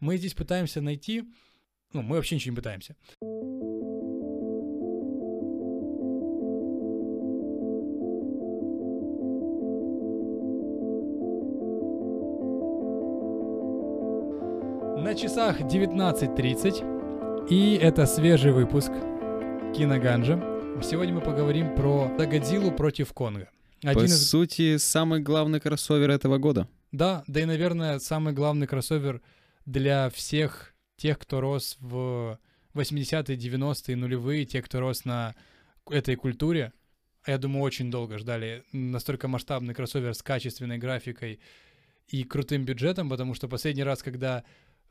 Мы здесь пытаемся найти... Ну, мы вообще ничего не пытаемся. На часах 19.30, и это свежий выпуск Киноганжа. Сегодня мы поговорим про Годзиллу против Конга. Один По из... сути, самый главный кроссовер этого года. Да, да и, наверное, самый главный кроссовер для всех тех, кто рос в 80-е, 90-е, нулевые, те, кто рос на этой культуре. А я думаю, очень долго ждали настолько масштабный кроссовер с качественной графикой и крутым бюджетом, потому что последний раз, когда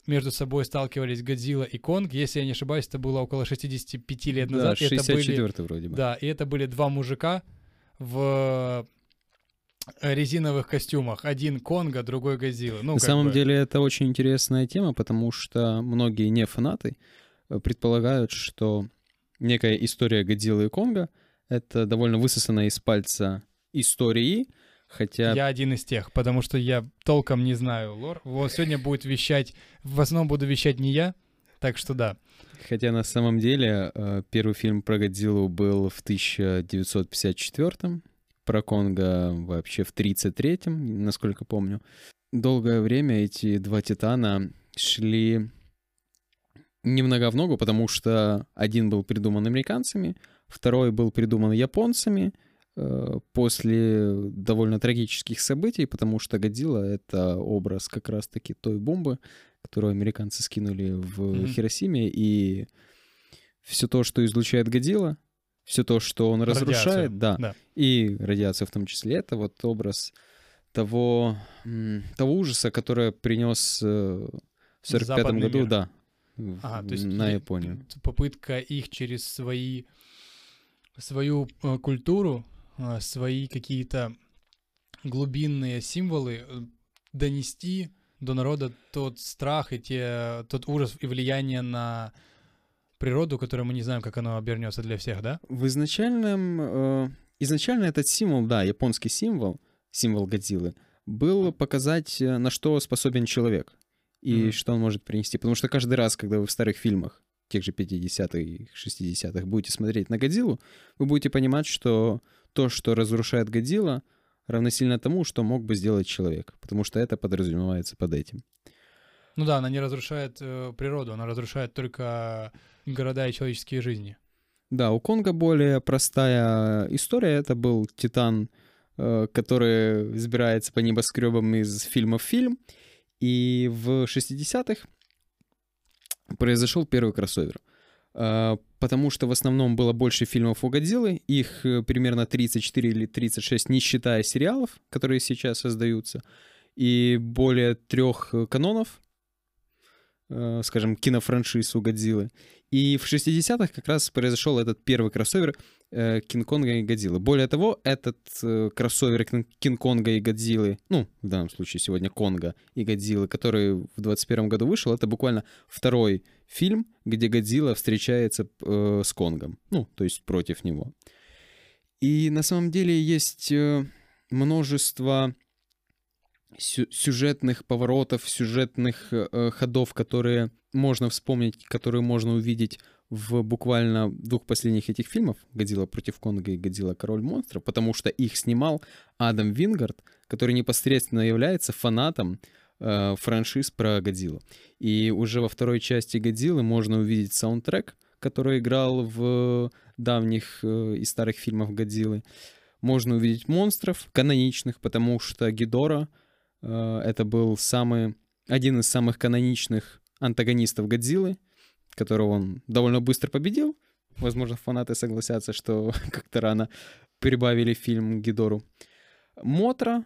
между собой сталкивались Годзилла и Конг. Если я не ошибаюсь, это было около 65 лет назад. Да, 64 это были, вроде бы. Да, и это были два мужика в резиновых костюмах. Один Конга, другой Годзилла. Ну, На самом бы... деле это очень интересная тема, потому что многие не фанаты э, предполагают, что некая история Годзиллы и Конга — это довольно высосанная из пальца истории, Хотя... Я один из тех, потому что я толком не знаю лор. Вот сегодня будет вещать... В основном буду вещать не я, так что да. Хотя на самом деле э, первый фильм про Годзиллу был в 1954 про Конга вообще в 33-м, насколько помню. Долгое время эти два титана шли немного в ногу, потому что один был придуман американцами, второй был придуман японцами — Э, после довольно трагических событий, потому что Годзилла — это образ как раз-таки той бомбы, которую американцы скинули в mm-hmm. Хиросиме, и все то, что излучает Годзилла, все то, что он разрушает, да, да, и радиация в том числе, это вот образ того, того ужаса, который принес э, в 45 году, мир. да, ага, то есть на Японию. Попытка их через свои свою э, культуру а, свои какие-то глубинные символы э, донести до народа тот страх и те, тот ужас и влияние на природу, которое мы не знаем, как оно обернется для всех, да? В изначальном... Э, изначально этот символ, да, японский символ, символ Годзиллы, был показать, э, на что способен человек и mm-hmm. что он может принести. Потому что каждый раз, когда вы в старых фильмах, тех же 50-х, 60-х, будете смотреть на Годзиллу, вы будете понимать, что то, что разрушает Годзилла, равносильно тому, что мог бы сделать человек, потому что это подразумевается под этим. Ну да, она не разрушает э, природу, она разрушает только города и человеческие жизни. Да, у Конга более простая история. Это был Титан, э, который взбирается по небоскребам из фильма в фильм. И в 60-х произошел первый кроссовер. А, потому что в основном было больше фильмов у Годзиллы, их э, примерно 34 или 36, не считая сериалов, которые сейчас создаются, и более трех э, канонов, э, скажем, кинофраншиз у Годзиллы. И в 60-х как раз произошел этот первый кроссовер э, Кинг-Конга и Годзиллы. Более того, этот э, кроссовер Кинг-Конга и Годзиллы, ну, в данном случае сегодня Конга и Годзиллы, который в 21 году вышел, это буквально второй фильм, где Годзилла встречается э, с Конгом, ну, то есть против него. И на самом деле есть э, множество сюжетных поворотов, сюжетных э, ходов, которые можно вспомнить, которые можно увидеть в буквально двух последних этих фильмов «Годзилла против Конга» и «Годзилла. Король монстров», потому что их снимал Адам Вингард, который непосредственно является фанатом э, франшиз про Годзиллу. И уже во второй части «Годзиллы» можно увидеть саундтрек, который играл в давних э, и старых фильмах Годзиллы. Можно увидеть монстров каноничных, потому что Гидора это был самый, один из самых каноничных антагонистов Годзиллы, которого он довольно быстро победил. Возможно, фанаты согласятся, что как-то рано прибавили фильм Гидору. Мотра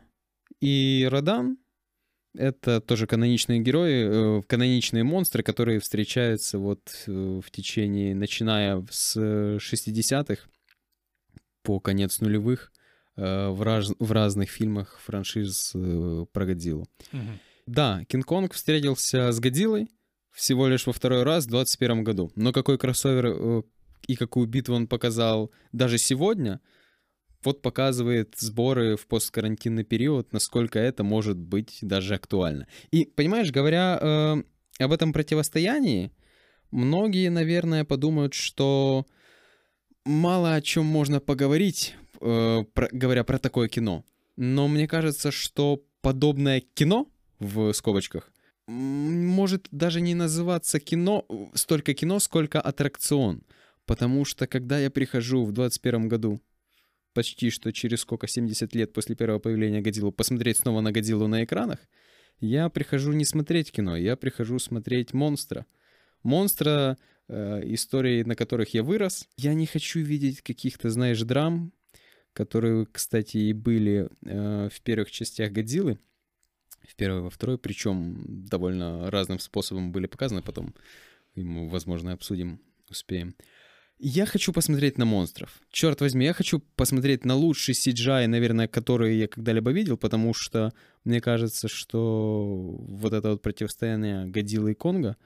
и Родан — это тоже каноничные герои, э, каноничные монстры, которые встречаются вот э, в течение, начиная с 60-х по конец нулевых э, в, раз, в разных фильмах франшиз про Годзиллу. Угу. Да, Кинг-Конг встретился с Годзиллой, всего лишь во второй раз в 2021 году. Но какой кроссовер э, и какую битву он показал даже сегодня, вот показывает сборы в посткарантинный период, насколько это может быть даже актуально. И, понимаешь, говоря э, об этом противостоянии, многие, наверное, подумают, что мало о чем можно поговорить, э, про, говоря про такое кино. Но мне кажется, что подобное кино, в скобочках, может даже не называться кино, столько кино, сколько аттракцион. Потому что когда я прихожу в 21 году, почти что через сколько, 70 лет после первого появления Годзиллы, посмотреть снова на Годзиллу на экранах, я прихожу не смотреть кино, я прихожу смотреть монстра. Монстра, э, истории, на которых я вырос. Я не хочу видеть каких-то, знаешь, драм, которые, кстати, и были э, в первых частях Годзиллы, в первой во второй, причем довольно разным способом были показаны, потом мы, возможно, обсудим, успеем. Я хочу посмотреть на монстров. Черт возьми, я хочу посмотреть на лучший CGI, наверное, который я когда-либо видел, потому что мне кажется, что вот это вот противостояние Годзиллы и Конга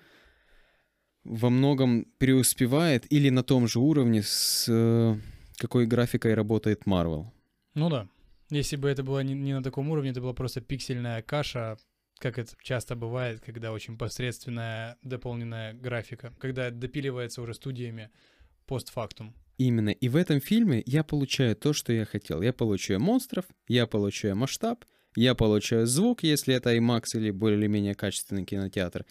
во многом преуспевает или на том же уровне с э, какой графикой работает Marvel. Ну да. Если бы это было не, не на таком уровне, это была просто пиксельная каша, как это часто бывает, когда очень посредственная дополненная графика, когда допиливается уже студиями постфактум. Именно. И в этом фильме я получаю то, что я хотел. Я получаю монстров, я получаю масштаб, я получаю звук, если это IMAX или более-менее качественный кинотеатр.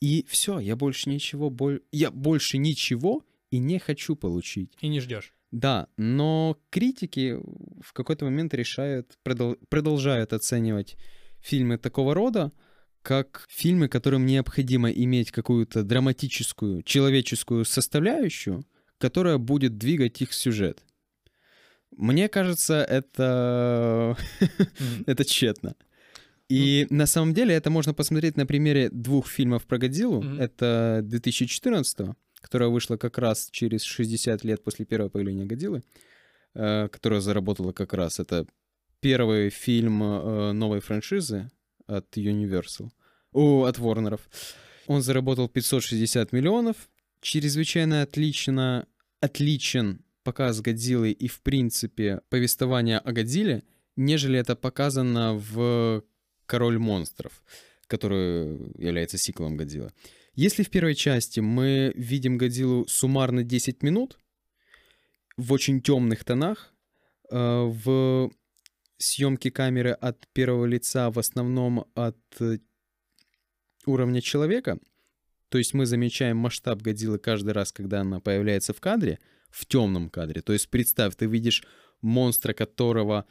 И все, я больше ничего, боль... я больше ничего и не хочу получить. И не ждешь. Да, но критики в какой-то момент решают, продол... продолжают оценивать фильмы такого рода, как фильмы, которым необходимо иметь какую-то драматическую, человеческую составляющую, которая будет двигать их сюжет. Мне кажется, это, это тщетно. И на самом деле это можно посмотреть на примере двух фильмов про Годзиллу. Это 2014 которая вышла как раз через 60 лет после первого появления Годзиллы, э, которая заработала как раз. Это первый фильм э, новой франшизы от Universal, о, от Warner'ов. Он заработал 560 миллионов, чрезвычайно отлично, отличен показ Годзиллы и, в принципе, повествование о Годзилле, нежели это показано в «Король монстров», который является сиквелом Годзиллы. Если в первой части мы видим Годзиллу суммарно 10 минут в очень темных тонах, э, в съемке камеры от первого лица в основном от э, уровня человека, то есть мы замечаем масштаб Годзиллы каждый раз, когда она появляется в кадре, в темном кадре. То есть представь, ты видишь монстра, которого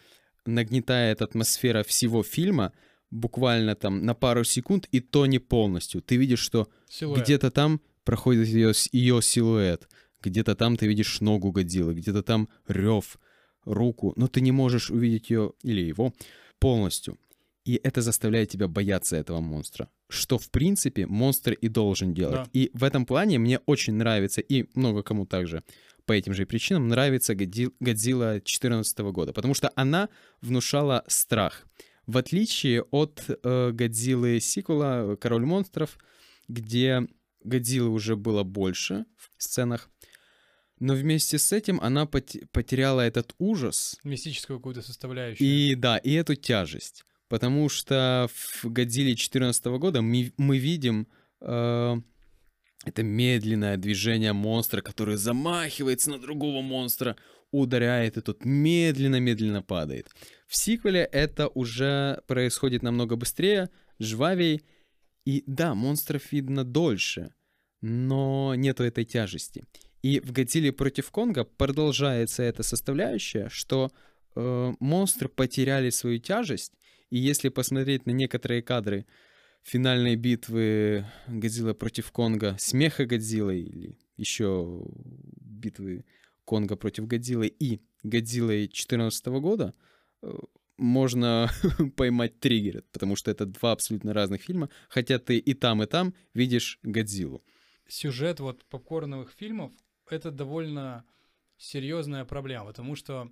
нагнетает атмосфера всего фильма, буквально там на пару секунд, и то не полностью. Ты видишь, что где-то там проходит ее, ее силуэт, где-то там ты видишь ногу Годзиллы, где-то там рев, руку, но ты не можешь увидеть ее или его полностью. И это заставляет тебя бояться этого монстра. Что, в принципе, монстр и должен делать. Да. И в этом плане мне очень нравится, и много кому также по этим же причинам, нравится Годзилла 2014 года. Потому что она внушала страх. В отличие от э, Годзиллы сиквела «Король монстров», где Годзиллы уже было больше в сценах, но вместе с этим она потеряла этот ужас. Мистическую какую-то составляющую. И да, и эту тяжесть. Потому что в Годзилле 2014 года мы, мы видим э, это медленное движение монстра, который замахивается на другого монстра, ударяет и тот медленно-медленно падает. В сиквеле это уже происходит намного быстрее, жвавей, и да, монстров видно дольше, но нету этой тяжести. И в Годзилле против Конга продолжается эта составляющая, что э, монстры потеряли свою тяжесть, и если посмотреть на некоторые кадры финальной битвы Годзилла против Конга, смеха Годзиллы или еще битвы Конга против Годзиллы и Годзиллы 2014 года, э, можно поймать триггеры, потому что это два абсолютно разных фильма, хотя ты и там, и там видишь Годзиллу. Сюжет вот попкорновых фильмов — это довольно серьезная проблема, потому что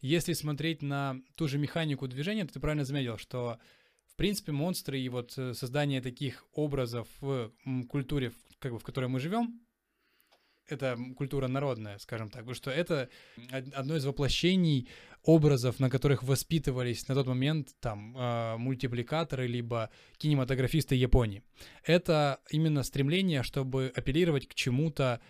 если смотреть на ту же механику движения, то ты правильно заметил, что в принципе монстры и вот э, создание таких образов в культуре, как бы, в которой мы живем, это культура народная, скажем так, потому что это одно из воплощений образов, на которых воспитывались на тот момент там э, мультипликаторы либо кинематографисты Японии. Это именно стремление, чтобы апеллировать к чему-то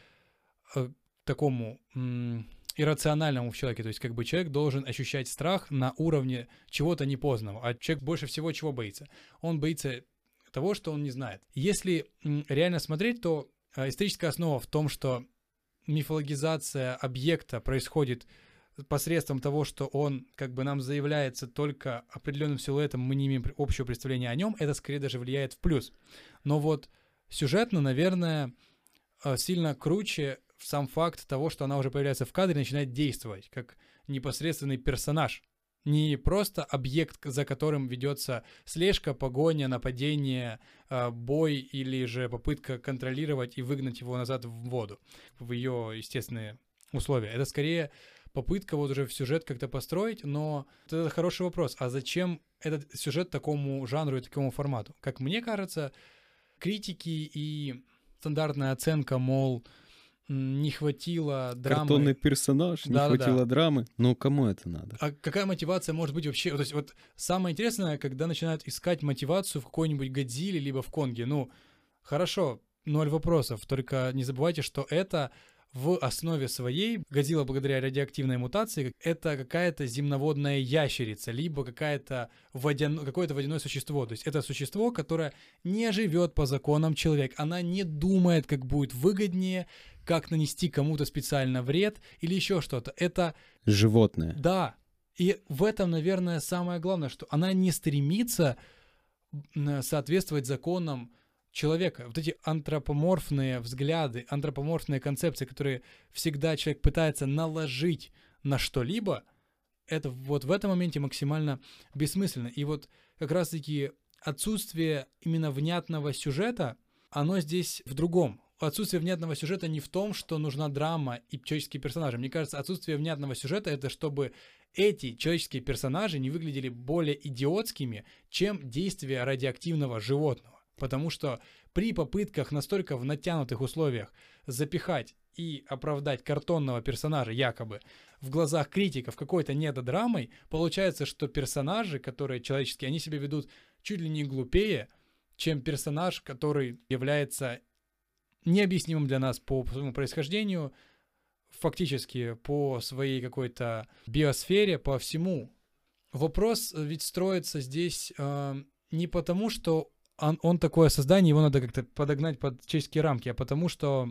э, такому м- иррациональному в человеке. То есть как бы человек должен ощущать страх на уровне чего-то непознанного. А человек больше всего чего боится? Он боится того, что он не знает. Если реально смотреть, то э, историческая основа в том, что мифологизация объекта происходит посредством того, что он как бы нам заявляется только определенным силуэтом, мы не имеем общего представления о нем, это скорее даже влияет в плюс. Но вот сюжетно, наверное, э, сильно круче сам факт того, что она уже появляется в кадре и начинает действовать, как непосредственный персонаж. Не просто объект, за которым ведется слежка, погоня, нападение, э, бой или же попытка контролировать и выгнать его назад в воду, в ее естественные условия. Это скорее попытка вот уже в сюжет как-то построить, но это хороший вопрос. А зачем этот сюжет такому жанру и такому формату? Как мне кажется, критики и стандартная оценка, мол, не хватило драмы. Картонный персонаж, не да, хватило да. драмы. Ну, кому это надо? А какая мотивация может быть вообще? То есть вот самое интересное, когда начинают искать мотивацию в какой-нибудь Годзилле либо в Конге. Ну, хорошо, ноль вопросов. Только не забывайте, что это в основе своей Годзилла благодаря радиоактивной мутации это какая-то земноводная ящерица, либо какая-то водяно, какое-то водяное существо. То есть это существо, которое не живет по законам человека. Она не думает, как будет выгоднее, как нанести кому-то специально вред или еще что-то. Это... Животное. Да. И в этом, наверное, самое главное, что она не стремится соответствовать законам человека, вот эти антропоморфные взгляды, антропоморфные концепции, которые всегда человек пытается наложить на что-либо, это вот в этом моменте максимально бессмысленно. И вот как раз-таки отсутствие именно внятного сюжета, оно здесь в другом. Отсутствие внятного сюжета не в том, что нужна драма и человеческие персонажи. Мне кажется, отсутствие внятного сюжета — это чтобы эти человеческие персонажи не выглядели более идиотскими, чем действия радиоактивного животного. Потому что при попытках настолько в натянутых условиях запихать и оправдать картонного персонажа якобы в глазах критиков какой-то недодрамой, получается, что персонажи, которые человеческие, они себя ведут чуть ли не глупее, чем персонаж, который является необъяснимым для нас по своему происхождению, фактически по своей какой-то биосфере, по всему. Вопрос ведь строится здесь э, не потому, что он, он такое создание, его надо как-то подогнать под человеческие рамки, а потому что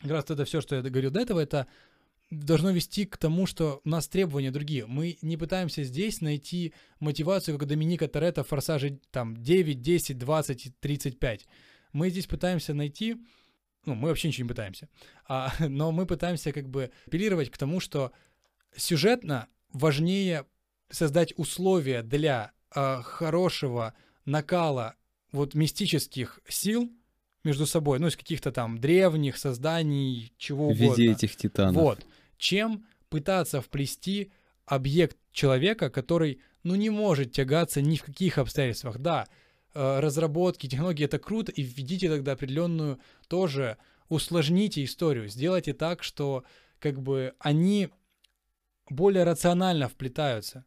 как раз это все, что я говорил до этого, это должно вести к тому, что у нас требования другие. Мы не пытаемся здесь найти мотивацию, как Доминика Торетто в «Форсаже» там 9, 10, 20, 35. Мы здесь пытаемся найти, ну, мы вообще ничего не пытаемся, а, но мы пытаемся как бы апеллировать к тому, что сюжетно важнее создать условия для э, хорошего накала вот мистических сил между собой, ну, из каких-то там древних созданий, чего угодно. В виде этих титанов. Вот. Чем пытаться вплести объект человека, который, ну, не может тягаться ни в каких обстоятельствах. Да, разработки, технологии — это круто, и введите тогда определенную тоже, усложните историю, сделайте так, что как бы они более рационально вплетаются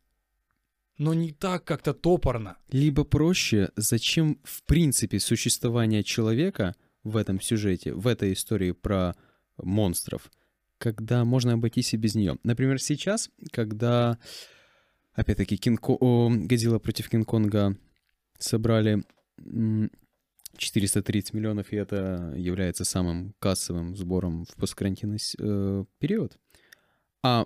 но не так как-то топорно. Либо проще, зачем в принципе существование человека в этом сюжете, в этой истории про монстров, когда можно обойтись и без нее. Например, сейчас, когда, опять-таки, Кинко... Годзилла против Кинг-Конга собрали 430 миллионов, и это является самым кассовым сбором в посткарантинный э, период. А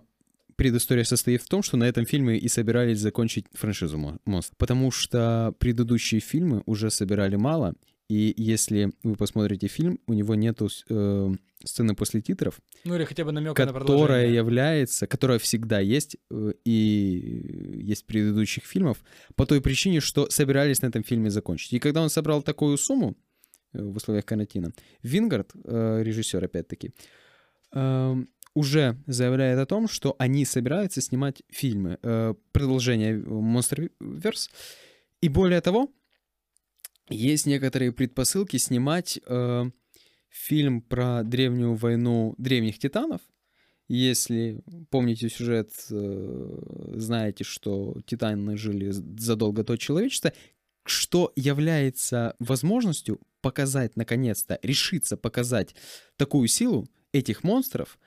предыстория состоит в том, что на этом фильме и собирались закончить франшизу «Мост». Потому что предыдущие фильмы уже собирали мало, и если вы посмотрите фильм, у него нету э, сцены после титров. Ну или хотя бы намека на продолжение. Которая является, которая всегда есть э, и есть предыдущих фильмов, по той причине, что собирались на этом фильме закончить. И когда он собрал такую сумму э, в условиях карантина, Вингард, э, режиссер опять-таки, э, уже заявляет о том, что они собираются снимать фильмы, э, продолжение Monsterverse. И более того, есть некоторые предпосылки снимать э, фильм про древнюю войну древних титанов. Если помните сюжет, э, знаете, что титаны жили задолго до человечества, что является возможностью показать, наконец-то, решиться показать такую силу этих монстров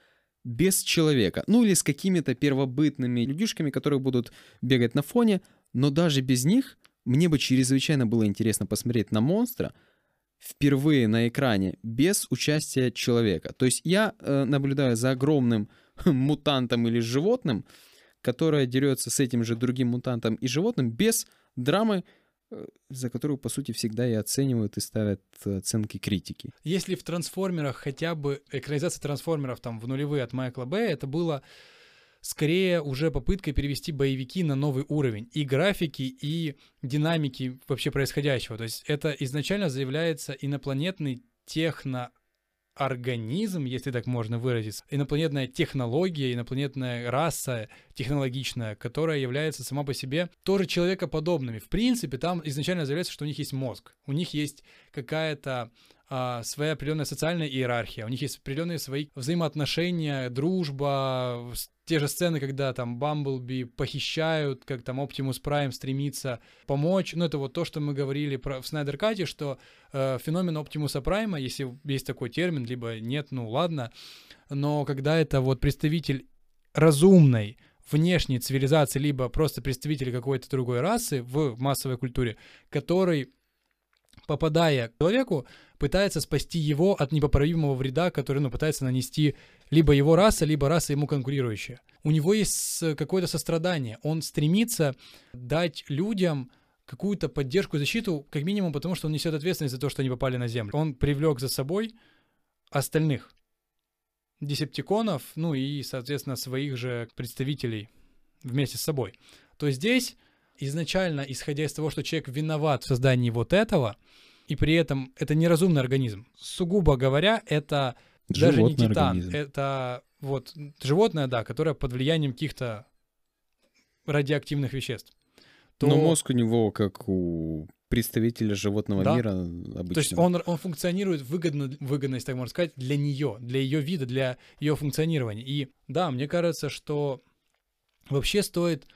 без человека. Ну или с какими-то первобытными людишками, которые будут бегать на фоне, но даже без них мне бы чрезвычайно было интересно посмотреть на монстра впервые на экране без участия человека. То есть я э, наблюдаю за огромным мутантом или животным, которое дерется с этим же другим мутантом и животным без драмы, э, за которую, по сути, всегда и оценивают и ставят оценки критики. Если в трансформерах хотя бы экранизация трансформеров там в нулевые от Майкла Бэя, это было скорее уже попыткой перевести боевики на новый уровень и графики, и динамики вообще происходящего. То есть это изначально заявляется инопланетный техно организм, если так можно выразиться, инопланетная технология, инопланетная раса технологичная, которая является сама по себе тоже человекоподобными. В принципе, там изначально заявляется, что у них есть мозг, у них есть какая-то а, своя определенная социальная иерархия, у них есть определенные свои взаимоотношения, дружба, те же сцены, когда там Бамблби похищают, как там Оптимус Прайм стремится помочь. Ну, это вот то, что мы говорили про, в Снайдер Кате, что э, феномен Оптимуса Прайма, если есть такой термин, либо нет, ну ладно, но когда это вот представитель разумной, внешней цивилизации, либо просто представитель какой-то другой расы в массовой культуре, который попадая к человеку, пытается спасти его от непоправимого вреда, который ну, пытается нанести либо его раса, либо раса ему конкурирующая. У него есть какое-то сострадание. Он стремится дать людям какую-то поддержку и защиту, как минимум потому, что он несет ответственность за то, что они попали на Землю. Он привлек за собой остальных десептиконов, ну и, соответственно, своих же представителей вместе с собой. То здесь изначально, исходя из того, что человек виноват в создании вот этого, и при этом это неразумный организм. Сугубо говоря, это Животный даже не титан, организм. это вот животное, да, которое под влиянием каких-то радиоактивных веществ. То... Но мозг у него как у представителя животного да. мира обычно. То есть он, он функционирует выгодно, выгодно, если так можно сказать, для нее, для ее вида, для ее функционирования. И да, мне кажется, что вообще стоит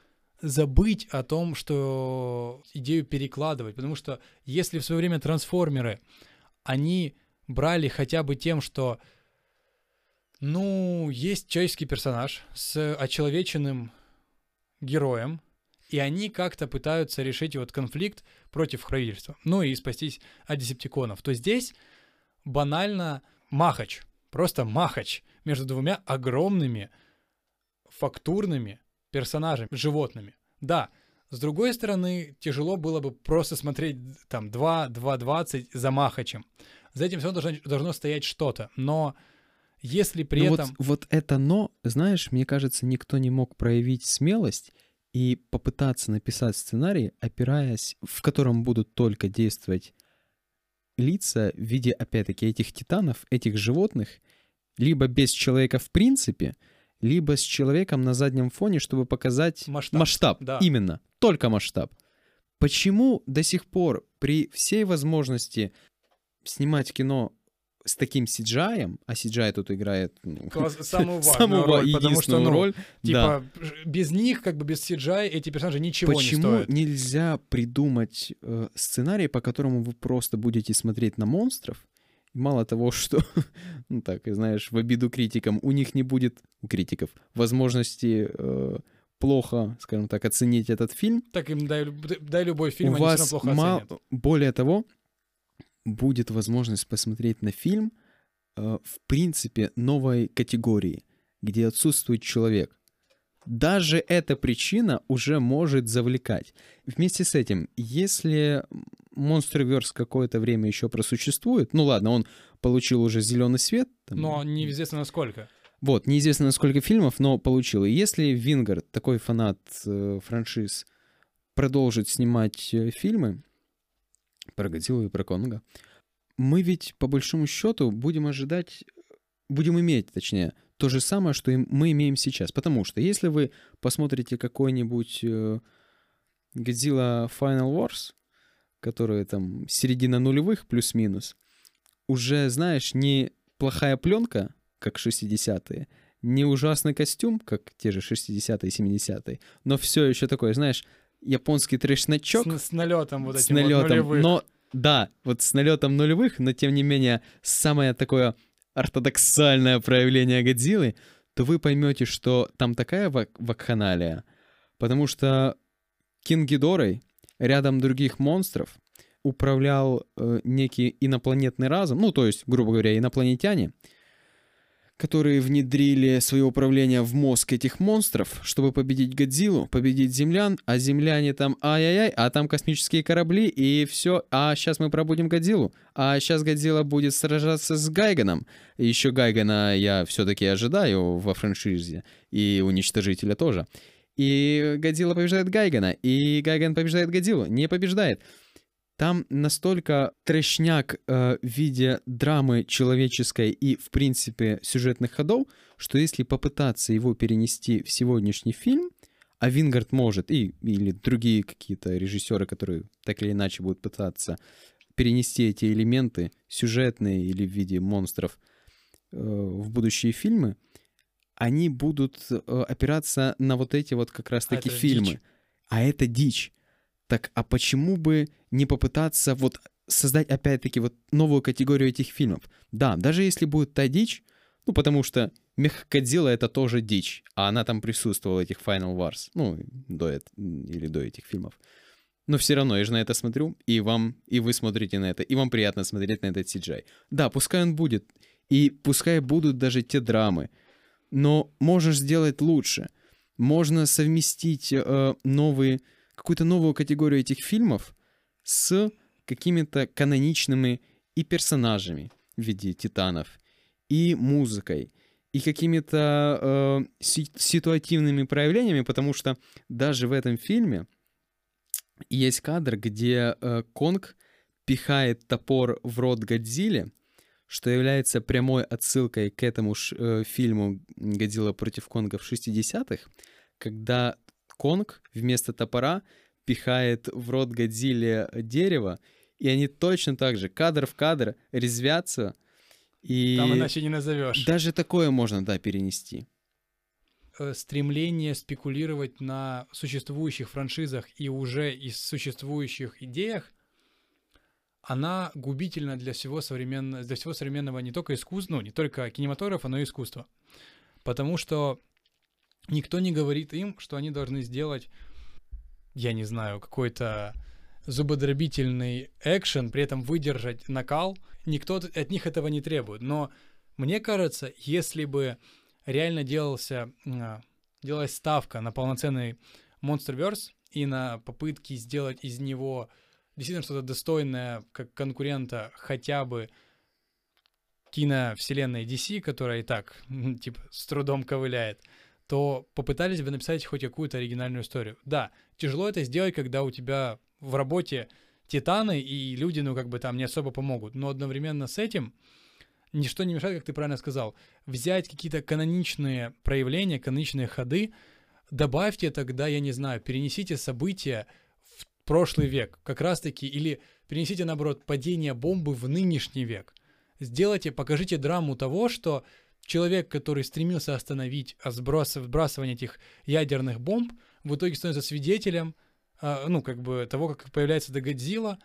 забыть о том, что идею перекладывать, потому что если в свое время трансформеры, они брали хотя бы тем, что, ну, есть человеческий персонаж с очеловеченным героем, и они как-то пытаются решить вот конфликт против правительства, ну и спастись от десептиконов, то здесь банально махач, просто махач между двумя огромными фактурными персонажами, животными. Да, с другой стороны, тяжело было бы просто смотреть там 2, 2.20 за Махачем. За этим все должно, должно стоять что-то. Но если при но этом... Вот, вот это «но», знаешь, мне кажется, никто не мог проявить смелость и попытаться написать сценарий, опираясь, в котором будут только действовать лица в виде, опять-таки, этих титанов, этих животных, либо без человека в принципе — либо с человеком на заднем фоне, чтобы показать масштаб. масштаб. Да. Именно, только масштаб. Почему до сих пор при всей возможности снимать кино с таким CGI, а CGI тут играет ну, самую важную самую роль, потому что, ну, роль, типа, да. без них, как бы без CGI, эти персонажи ничего Почему не стоят. Почему нельзя придумать э, сценарий, по которому вы просто будете смотреть на монстров, мало того, что, ну так, знаешь, в обиду критикам, у них не будет, у критиков, возможности э, плохо, скажем так, оценить этот фильм. Так им дай, дай любой фильм, у они вас плохо мал... оценят. Более того, будет возможность посмотреть на фильм э, в принципе новой категории, где отсутствует человек. Даже эта причина уже может завлекать. Вместе с этим, если Monsterverse какое-то время еще просуществует. Ну ладно, он получил уже зеленый свет. Там, но неизвестно насколько. Вот, неизвестно насколько фильмов, но получил. И если Вингард, такой фанат э, франшиз, продолжит снимать э, фильмы про Годзиллу и про Конга, мы ведь по большому счету будем ожидать, будем иметь, точнее, то же самое, что и мы имеем сейчас. Потому что если вы посмотрите какой-нибудь э, Godzilla Final Wars, которые там середина нулевых плюс-минус, уже, знаешь, не плохая пленка, как 60-е, не ужасный костюм, как те же 60-е, 70-е, но все еще такое, знаешь, японский трэш-значок. С, с налетом вот этим с налетом, вот нулевых. но да, вот с налетом нулевых, но тем не менее самое такое ортодоксальное проявление Годзиллы, то вы поймете, что там такая вак- вакханалия, потому что Кингидорой рядом других монстров управлял э, некий инопланетный разум, ну, то есть, грубо говоря, инопланетяне, которые внедрили свое управление в мозг этих монстров, чтобы победить Годзиллу, победить землян, а земляне там ай-яй-яй, а там космические корабли, и все, а сейчас мы пробудим Годзиллу, а сейчас Годзилла будет сражаться с Гайганом, еще Гайгана я все-таки ожидаю во франшизе, и Уничтожителя тоже. И Годзилла побеждает Гайгана, и Гайган побеждает Годзиллу, не побеждает. Там настолько трэшняк э, в виде драмы человеческой и, в принципе, сюжетных ходов, что если попытаться его перенести в сегодняшний фильм, а Вингард может, и, или другие какие-то режиссеры, которые так или иначе будут пытаться перенести эти элементы сюжетные или в виде монстров э, в будущие фильмы, они будут э, опираться на вот эти вот как раз-таки это фильмы. дичь. А это дичь. Так а почему бы не попытаться вот создать опять-таки вот новую категорию этих фильмов? Да, даже если будет та дичь, ну потому что Мехкадзилла это тоже дичь, а она там присутствовала в этих Final Wars, ну до или до этих фильмов. Но все равно я же на это смотрю, и вам, и вы смотрите на это, и вам приятно смотреть на этот CGI. Да, пускай он будет, и пускай будут даже те драмы, но можешь сделать лучше. Можно совместить э, новые, какую-то новую категорию этих фильмов с какими-то каноничными и персонажами в виде титанов, и музыкой, и какими-то э, си- ситуативными проявлениями, потому что даже в этом фильме есть кадр, где э, Конг пихает топор в рот Годзилле, что является прямой отсылкой к этому ж, э, фильму «Годзилла против Конга» в 60-х, когда Конг вместо топора пихает в рот Годзилле дерево, и они точно так же, кадр в кадр, резвятся, и Там иначе не назовешь. даже такое можно, да, перенести. Э, Стремление спекулировать на существующих франшизах и уже из существующих идеях, она губительна для всего, современного, для всего современного не только искусства, ну, не только кинематографа, но и искусства. Потому что никто не говорит им, что они должны сделать, я не знаю, какой-то зубодробительный экшен, при этом выдержать накал. Никто от них этого не требует. Но мне кажется, если бы реально делался, а, делалась ставка на полноценный Monsterverse и на попытки сделать из него действительно что-то достойное как конкурента хотя бы киновселенной DC, которая и так, типа, с трудом ковыляет, то попытались бы написать хоть какую-то оригинальную историю. Да, тяжело это сделать, когда у тебя в работе титаны, и люди, ну, как бы там не особо помогут. Но одновременно с этим ничто не мешает, как ты правильно сказал, взять какие-то каноничные проявления, каноничные ходы, добавьте тогда, я не знаю, перенесите события в прошлый век, как раз-таки, или перенесите, наоборот, падение бомбы в нынешний век. Сделайте, покажите драму того, что человек, который стремился остановить сброс, сбрасывание этих ядерных бомб, в итоге становится свидетелем, а, ну, как бы, того, как появляется Годзилла,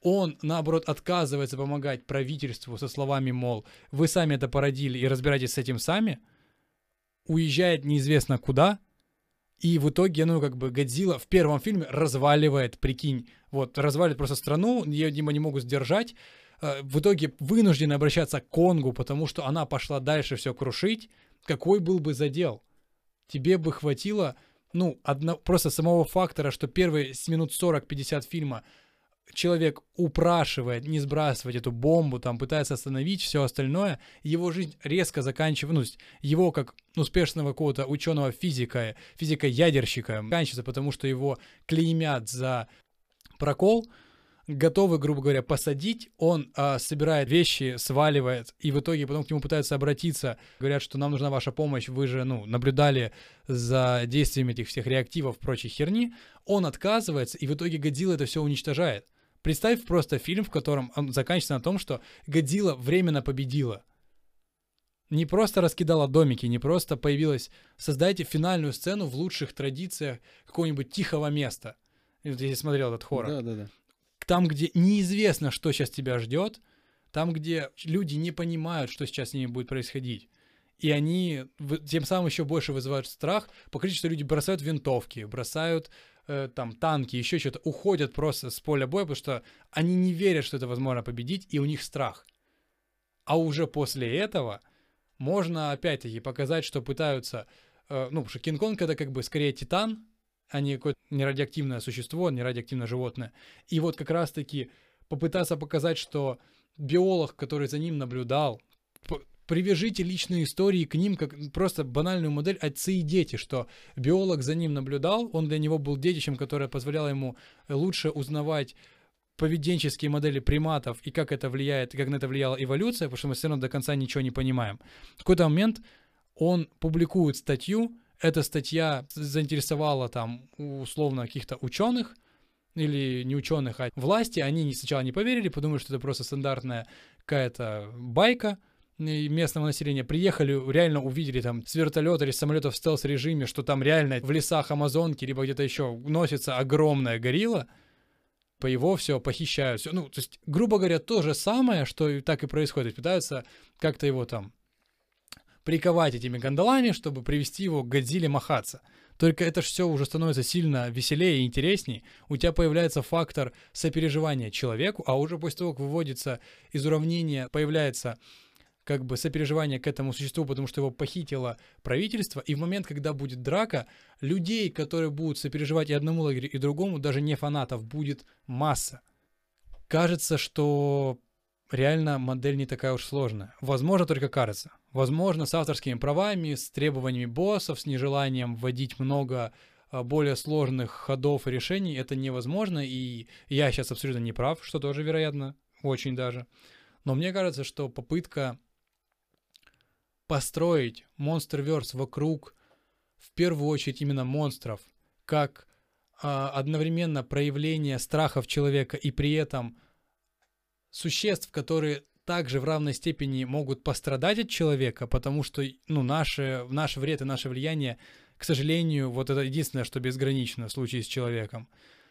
он, наоборот, отказывается помогать правительству со словами, мол, вы сами это породили и разбирайтесь с этим сами, уезжает неизвестно куда, и в итоге, ну, как бы, Годзилла в первом фильме разваливает, прикинь, вот, разваливает просто страну, ее, видимо, не могут сдержать, в итоге вынуждены обращаться к Конгу, потому что она пошла дальше все крушить, какой был бы задел? Тебе бы хватило, ну, одно, просто самого фактора, что первые с минут 40-50 фильма человек упрашивает не сбрасывать эту бомбу, там пытается остановить все остальное, его жизнь резко заканчивается, ну, его как успешного какого-то ученого физика, физика-ядерщика заканчивается, потому что его клеймят за прокол, готовы, грубо говоря, посадить, он а, собирает вещи, сваливает, и в итоге потом к нему пытаются обратиться, говорят, что нам нужна ваша помощь, вы же, ну, наблюдали за действиями этих всех реактивов, прочей херни, он отказывается, и в итоге Годзилла это все уничтожает. Представь просто фильм, в котором он заканчивается на том, что Годзилла временно победила. Не просто раскидала домики, не просто появилась. Создайте финальную сцену в лучших традициях какого-нибудь тихого места. Я смотрел этот хоррор. Да, да, да. Там, где неизвестно, что сейчас тебя ждет, там, где люди не понимают, что сейчас с ними будет происходить. И они тем самым еще больше вызывают страх. Покажите, что люди бросают винтовки, бросают э, там танки, еще что-то, уходят просто с поля боя, потому что они не верят, что это возможно победить, и у них страх. А уже после этого можно опять-таки показать, что пытаются, э, ну, потому что Кинг-Конг это как бы скорее титан, а не какое-то нерадиоактивное существо, нерадиоактивное животное. И вот как раз-таки попытаться показать, что биолог, который за ним наблюдал, привяжите личные истории к ним, как просто банальную модель отцы и дети, что биолог за ним наблюдал, он для него был детищем, которое позволяло ему лучше узнавать поведенческие модели приматов и как это влияет, как на это влияла эволюция, потому что мы все равно до конца ничего не понимаем. В какой-то момент он публикует статью, эта статья заинтересовала там условно каких-то ученых, или не ученых, а власти, они сначала не поверили, подумали, что это просто стандартная какая-то байка местного населения. Приехали, реально увидели там с вертолета или с самолета в стелс-режиме, что там реально в лесах Амазонки, либо где-то еще носится огромная горилла, по его все похищают. Всё. Ну, то есть, грубо говоря, то же самое, что и так и происходит. Пытаются как-то его там приковать этими гондолами, чтобы привести его к Годзилле махаться. Только это все уже становится сильно веселее и интересней. У тебя появляется фактор сопереживания человеку, а уже после того, как выводится из уравнения, появляется как бы сопереживание к этому существу, потому что его похитило правительство, и в момент, когда будет драка, людей, которые будут сопереживать и одному лагерю, и другому, даже не фанатов, будет масса. Кажется, что реально модель не такая уж сложная. Возможно, только кажется. Возможно, с авторскими правами, с требованиями боссов, с нежеланием вводить много а, более сложных ходов и решений это невозможно, и я сейчас абсолютно не прав, что тоже вероятно, очень даже. Но мне кажется, что попытка построить Monsterverse вокруг, в первую очередь, именно монстров, как а, одновременно проявление страхов человека и при этом существ, которые также в равной степени могут пострадать от человека, потому что, ну, наше, наш вред и наше влияние, к сожалению, вот это единственное, что безгранично в случае с человеком.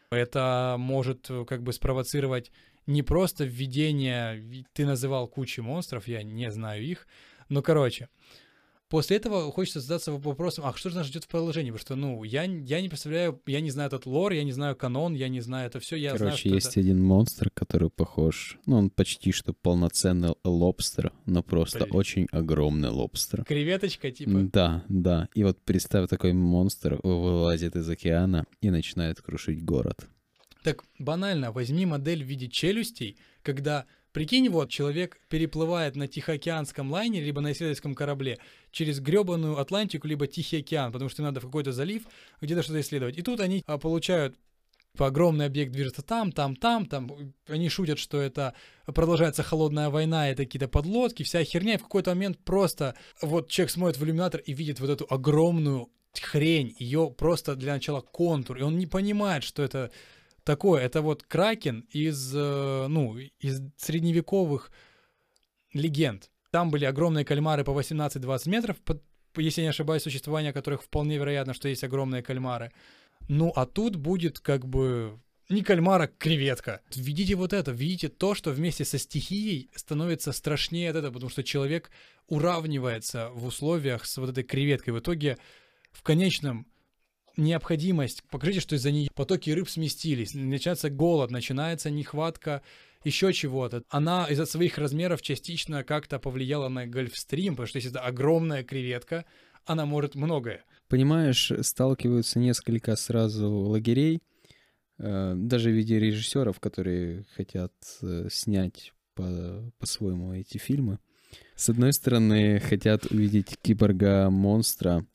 Это может э, как бы спровоцировать не просто введение, ты называл кучу монстров, я не знаю их, но, короче, после этого хочется задаться вопросом, а что же нас ждет в продолжении? Потому что, ну, я, я не представляю, я не знаю этот лор, я не знаю канон, я не знаю это все, я знаю, Короче, что есть это... один монстр, который похож, ну, он почти что полноценный лобстер, но просто Блин. очень огромный лобстер. Креветочка, типа. Да, да. И вот представь, такой монстр вылазит из океана и начинает крушить город. Так банально, возьми модель в виде челюстей, когда, прикинь, вот человек переплывает на Тихоокеанском лайне, либо на исследовательском корабле через гребаную Атлантику, либо Тихий океан, потому что им надо в какой-то залив где-то что-то исследовать. И тут они а, получают огромный объект движется там, там, там, там. Они шутят, что это продолжается холодная война, это какие-то подлодки, вся херня. И в какой-то момент просто вот человек смотрит в иллюминатор и видит вот эту огромную хрень, ее просто для начала контур, и он не понимает, что это такое. Это вот кракен из, э, ну, из средневековых легенд. Там были огромные кальмары по 18-20 метров, если не ошибаюсь, существование которых вполне вероятно, что есть огромные кальмары. Ну, а тут будет как бы не кальмар, а креветка. Видите вот это, видите то, что вместе со стихией становится страшнее от этого, потому что человек уравнивается в условиях с вот этой креветкой. В итоге в конечном необходимость, покажите, что из-за нее потоки рыб сместились, начинается голод, начинается нехватка еще чего-то. Она из-за своих размеров частично как-то повлияла на гольфстрим, потому что если это огромная креветка, она может многое. Понимаешь, сталкиваются несколько сразу лагерей, э, даже в виде режиссеров, которые хотят э, снять по- по-своему эти фильмы. С одной стороны, хотят увидеть киборга-монстра,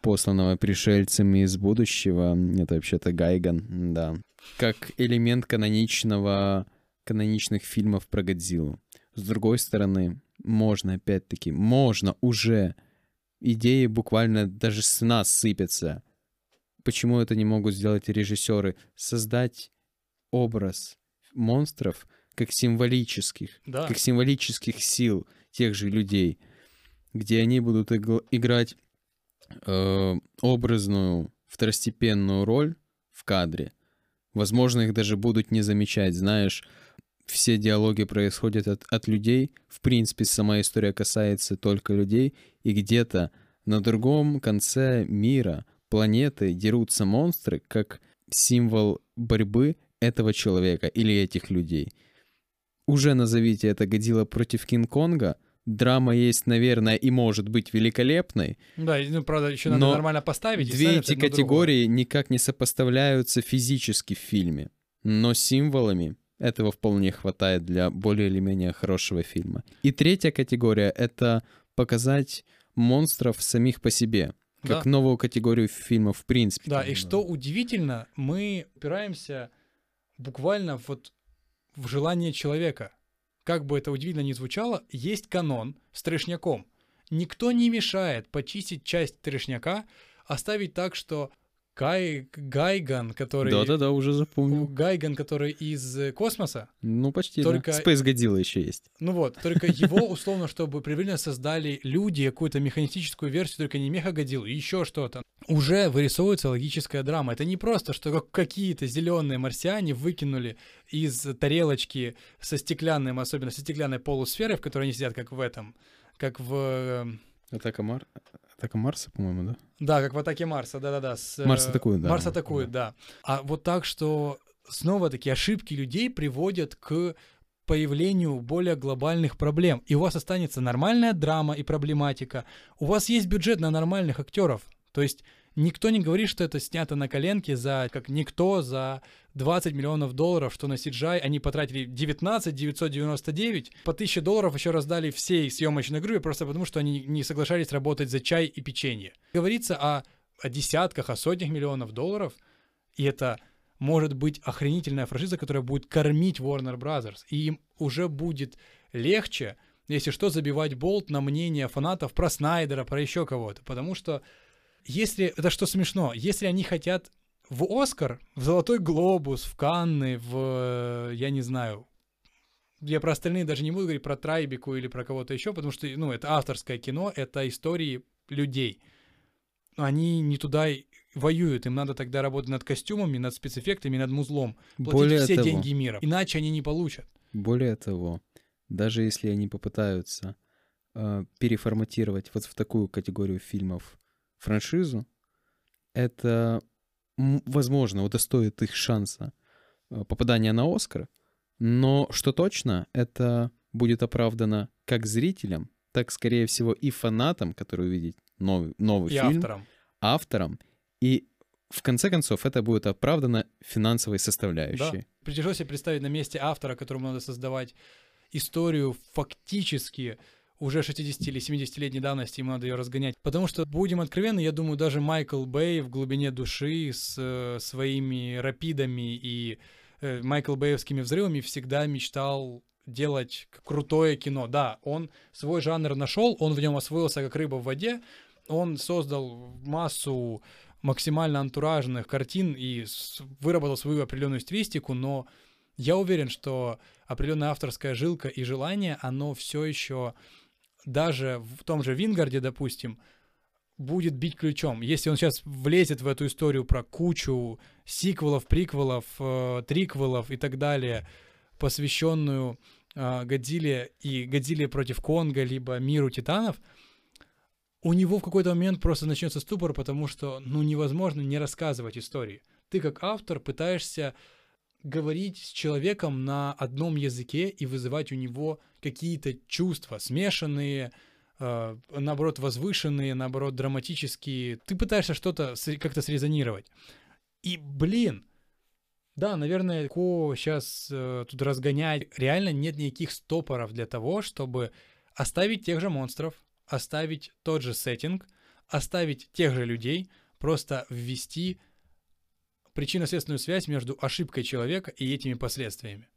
посланного пришельцами из будущего. Это вообще-то Гайган, да. Как элемент каноничного, каноничных фильмов про Годзиллу. С другой стороны, можно опять-таки, можно уже идеи буквально даже с нас сыпятся. Почему это не могут сделать режиссеры? Создать образ монстров как символических, Да. как символических сил тех же людей, где они будут играть э, образную второстепенную роль в кадре. Возможно, их даже будут не замечать, знаешь. Все диалоги происходят от, от людей. В принципе, сама история касается только людей. И где-то на другом конце мира, планеты, дерутся монстры как символ борьбы этого человека или этих людей. Уже назовите это Годзилла против Кинг-Конга. Драма есть, наверное, и может быть великолепной, Да, ну, правда, еще надо Но нормально поставить. Две эти категории никак не сопоставляются физически в фильме, но символами этого вполне хватает для более или менее хорошего фильма. И третья категория — это показать монстров самих по себе, как Да. новую категорию фильмов в принципе. Да, и что удивительно, мы упираемся буквально вот в желание человека. Как бы это удивительно ни звучало, есть канон с трешняком. Никто не мешает почистить часть трешняка, оставить так, что Кай... Гайган, который... Да-да-да, уже запомнил. Гайган, который из э, космоса, Ну, почти, Только- да. Space Godzilla еще есть. ну вот, только его условно, чтобы привильно создали люди какую-то механистическую версию, только не мехагодилу, еще что-то. Уже вырисовывается логическая драма. Это не просто, что как- какие-то зеленые марсиане выкинули из тарелочки со стеклянным, особенно со стеклянной полусферой, в которой они сидят, как в этом, как в... э, Атака, Мар... Атака Марса, по-моему, да? Да, как в атаке Марса, да-да-да. с, э, Марс атакует, да. Марс атакует, да. А вот так, что снова такие ошибки людей приводят к появлению более глобальных проблем. И у вас останется нормальная драма и проблематика. У вас есть бюджет на нормальных актеров. То есть никто не говорит, что это снято на коленке за, как никто, за 20 миллионов долларов, что на CGI они потратили 19 999, по 1000 долларов еще раздали всей съемочной группе, просто потому что они не соглашались работать за чай и печенье. Говорится о, о десятках, о сотнях миллионов долларов, и это может быть охренительная франшиза, которая будет кормить Warner Brothers, и им уже будет легче, если что, забивать болт на мнение фанатов про Снайдера, про еще кого-то, потому что если, это что смешно, если они хотят в Оскар, в Золотой Глобус, в Канны, в, э, я не знаю, я про остальные даже не буду говорить про Трайбику или про кого-то еще, потому что, ну, это авторское кино, это истории людей. Они не туда воюют, им надо тогда работать над костюмами, над спецэффектами, над музлом, платить Более все того, деньги мира, иначе они не получат. Более того, даже если они попытаются э, переформатировать вот в такую категорию фильмов франшизу, это, возможно, удостоит их шанса э, попадания на Оскар, но что точно, это будет оправдано как зрителям, так, скорее всего, и фанатам, которые увидят новый, новый И фильм, авторам. авторам, и в конце концов это будет оправдано финансовой составляющей. Тяжело себе представить на месте автора, которому надо создавать историю фактически уже 60 или 70-летней давности, ему надо ее разгонять. Потому что, будем откровенны, я думаю, даже Майкл Бэй в глубине души с э, своими рапидами и э, Майкл Бэевскими взрывами всегда мечтал делать крутое кино. Да, он свой жанр нашел, он в нем освоился как рыба в воде, он создал массу максимально антуражных картин и выработал свою определенную стилистику, но я уверен, что определенная авторская жилка и желание, оно все еще даже в том же Вингарде, допустим, будет бить ключом. Если он сейчас влезет в эту историю про кучу сиквелов, приквелов, э, триквелов и так далее, посвященную э, Годзилле и Годзилле против Конга, либо миру титанов, у него в какой-то момент просто начнется ступор, потому что, ну, невозможно не рассказывать истории. Ты как автор пытаешься говорить с человеком на одном языке и вызывать у него какие-то чувства, смешанные, э, наоборот, возвышенные, наоборот, драматические. Ты пытаешься что-то как-то срезонировать. И, блин, да, наверное, легко сейчас тут разгонять. Реально нет никаких стопоров для того, чтобы оставить тех же монстров, оставить тот же сеттинг, оставить тех же людей, просто ввести причинно-следственную связь между ошибкой человека и этими последствиями.